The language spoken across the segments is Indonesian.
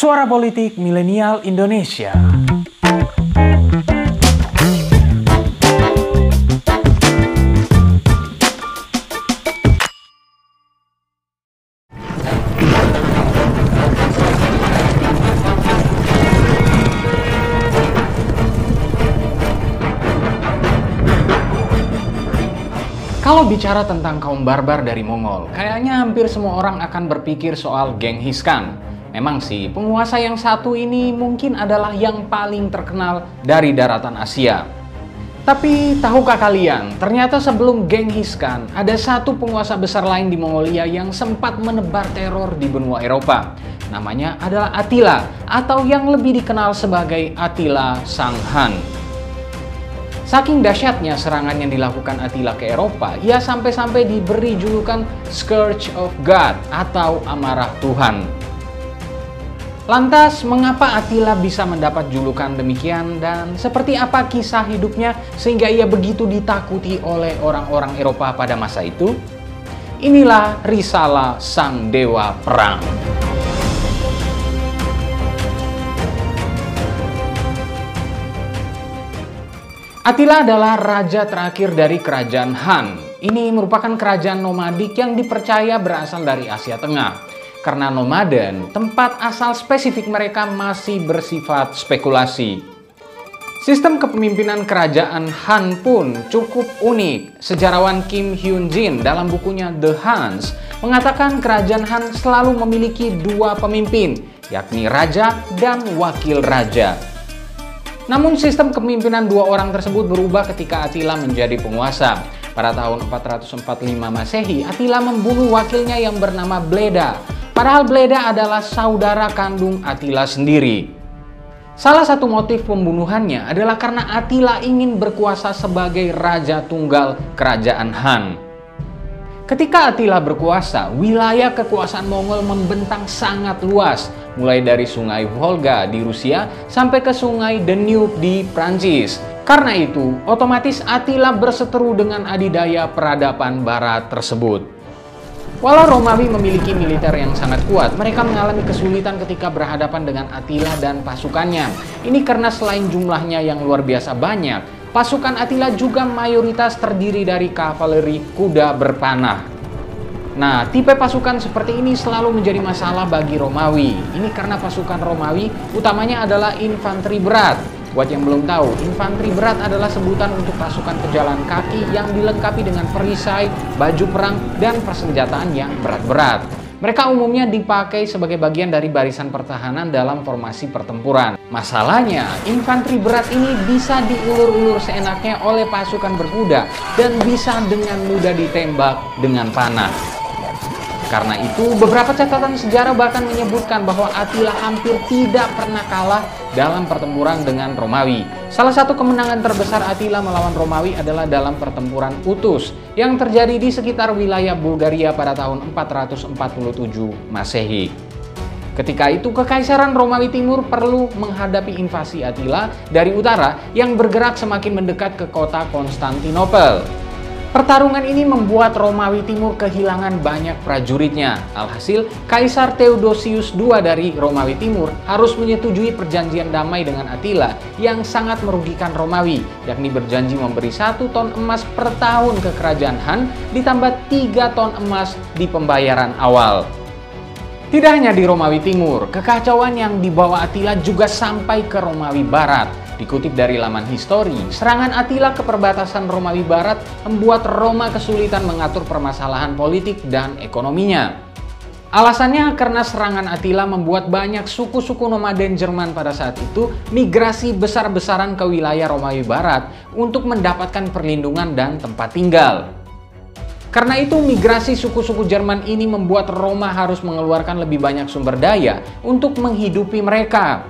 Suara Politik Milenial Indonesia. Kalau bicara tentang kaum barbar dari Mongol, kayaknya hampir semua orang akan berpikir soal Genghis Khan. Memang sih, penguasa yang satu ini mungkin adalah yang paling terkenal dari daratan Asia. Tapi tahukah kalian, ternyata sebelum Genghis Khan, ada satu penguasa besar lain di Mongolia yang sempat menebar teror di benua Eropa. Namanya adalah Attila, atau yang lebih dikenal sebagai Attila Sang Han. Saking dahsyatnya serangan yang dilakukan Attila ke Eropa, ia sampai-sampai diberi julukan Scourge of God atau amarah Tuhan. Lantas, mengapa Attila bisa mendapat julukan demikian dan seperti apa kisah hidupnya sehingga ia begitu ditakuti oleh orang-orang Eropa pada masa itu? Inilah risalah Sang Dewa Perang. Attila adalah raja terakhir dari kerajaan Han. Ini merupakan kerajaan nomadik yang dipercaya berasal dari Asia Tengah. Karena nomaden, tempat asal spesifik mereka masih bersifat spekulasi. Sistem kepemimpinan kerajaan Han pun cukup unik. Sejarawan Kim Hyun Jin dalam bukunya The Hans mengatakan kerajaan Han selalu memiliki dua pemimpin, yakni raja dan wakil raja. Namun sistem kepemimpinan dua orang tersebut berubah ketika Attila menjadi penguasa. Pada tahun 445 Masehi, Attila membunuh wakilnya yang bernama Bleda. Padahal Bleda adalah saudara kandung Attila sendiri. Salah satu motif pembunuhannya adalah karena Attila ingin berkuasa sebagai raja tunggal kerajaan Han. Ketika Attila berkuasa, wilayah kekuasaan Mongol membentang sangat luas, mulai dari sungai Volga di Rusia sampai ke sungai Danube di Prancis. Karena itu, otomatis Attila berseteru dengan adidaya peradaban barat tersebut. Walau Romawi memiliki militer yang sangat kuat, mereka mengalami kesulitan ketika berhadapan dengan Attila dan pasukannya. Ini karena selain jumlahnya yang luar biasa banyak, Pasukan Attila juga mayoritas terdiri dari kavaleri kuda berpanah. Nah, tipe pasukan seperti ini selalu menjadi masalah bagi Romawi. Ini karena pasukan Romawi utamanya adalah infanteri berat. Buat yang belum tahu, infanteri berat adalah sebutan untuk pasukan pejalan kaki yang dilengkapi dengan perisai, baju perang, dan persenjataan yang berat-berat. Mereka umumnya dipakai sebagai bagian dari barisan pertahanan dalam formasi pertempuran. Masalahnya, infanteri berat ini bisa diulur-ulur seenaknya oleh pasukan berkuda dan bisa dengan mudah ditembak dengan panah. Karena itu, beberapa catatan sejarah bahkan menyebutkan bahwa Attila hampir tidak pernah kalah dalam pertempuran dengan Romawi. Salah satu kemenangan terbesar Attila melawan Romawi adalah dalam pertempuran Utus yang terjadi di sekitar wilayah Bulgaria pada tahun 447 Masehi. Ketika itu, Kekaisaran Romawi Timur perlu menghadapi invasi Attila dari utara yang bergerak semakin mendekat ke kota Konstantinopel. Pertarungan ini membuat Romawi Timur kehilangan banyak prajuritnya. Alhasil, Kaisar Theodosius II dari Romawi Timur harus menyetujui perjanjian damai dengan Attila yang sangat merugikan Romawi, yakni berjanji memberi satu ton emas per tahun ke kerajaan Han ditambah tiga ton emas di pembayaran awal. Tidak hanya di Romawi Timur, kekacauan yang dibawa Attila juga sampai ke Romawi Barat. Dikutip dari laman histori, serangan Attila ke perbatasan Romawi Barat membuat Roma kesulitan mengatur permasalahan politik dan ekonominya. Alasannya karena serangan Attila membuat banyak suku-suku nomaden Jerman pada saat itu migrasi besar-besaran ke wilayah Romawi Barat untuk mendapatkan perlindungan dan tempat tinggal. Karena itu migrasi suku-suku Jerman ini membuat Roma harus mengeluarkan lebih banyak sumber daya untuk menghidupi mereka.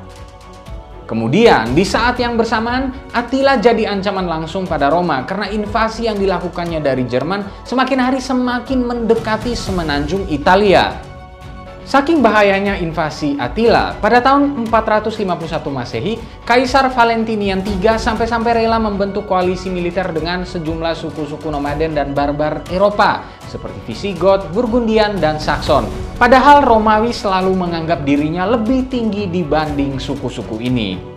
Kemudian, di saat yang bersamaan, Attila jadi ancaman langsung pada Roma karena invasi yang dilakukannya dari Jerman semakin hari semakin mendekati semenanjung Italia. Saking bahayanya invasi Attila, pada tahun 451 Masehi, Kaisar Valentinian III sampai-sampai rela membentuk koalisi militer dengan sejumlah suku-suku nomaden dan barbar Eropa, seperti Visigoth, Burgundian, dan Saxon. Padahal Romawi selalu menganggap dirinya lebih tinggi dibanding suku-suku ini.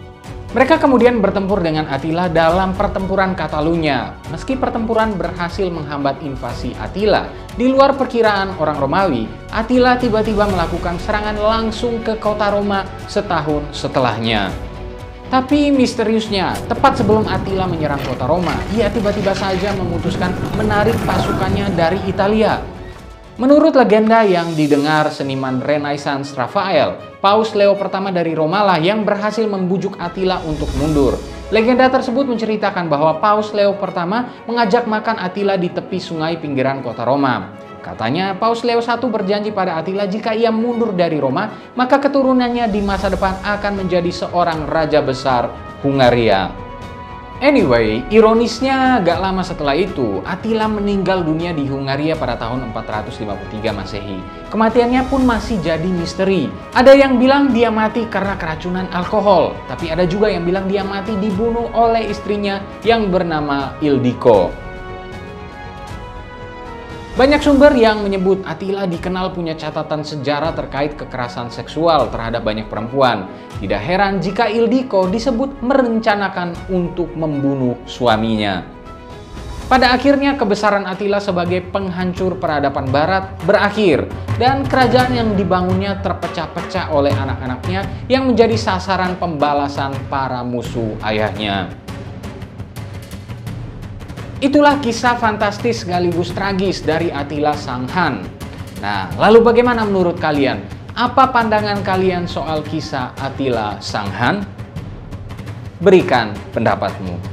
Mereka kemudian bertempur dengan Attila dalam pertempuran Katalunya. Meski pertempuran berhasil menghambat invasi Attila, di luar perkiraan orang Romawi, Attila tiba-tiba melakukan serangan langsung ke kota Roma setahun setelahnya. Tapi misteriusnya, tepat sebelum Attila menyerang kota Roma, ia tiba-tiba saja memutuskan menarik pasukannya dari Italia. Menurut legenda yang didengar seniman Renaissance Raphael, Paus Leo pertama dari Roma lah yang berhasil membujuk Attila untuk mundur. Legenda tersebut menceritakan bahwa Paus Leo pertama mengajak makan Attila di tepi sungai pinggiran kota Roma. Katanya Paus Leo I berjanji pada Attila jika ia mundur dari Roma, maka keturunannya di masa depan akan menjadi seorang raja besar Hungaria. Anyway, ironisnya gak lama setelah itu, Attila meninggal dunia di Hungaria pada tahun 453 Masehi. Kematiannya pun masih jadi misteri. Ada yang bilang dia mati karena keracunan alkohol, tapi ada juga yang bilang dia mati dibunuh oleh istrinya yang bernama Ildiko. Banyak sumber yang menyebut Attila dikenal punya catatan sejarah terkait kekerasan seksual terhadap banyak perempuan. Tidak heran jika Ildiko disebut merencanakan untuk membunuh suaminya. Pada akhirnya kebesaran Attila sebagai penghancur peradaban barat berakhir dan kerajaan yang dibangunnya terpecah-pecah oleh anak-anaknya yang menjadi sasaran pembalasan para musuh ayahnya. Itulah kisah fantastis sekaligus tragis dari Attila Sanghan. Nah, lalu bagaimana menurut kalian? Apa pandangan kalian soal kisah Attila Sanghan? Berikan pendapatmu.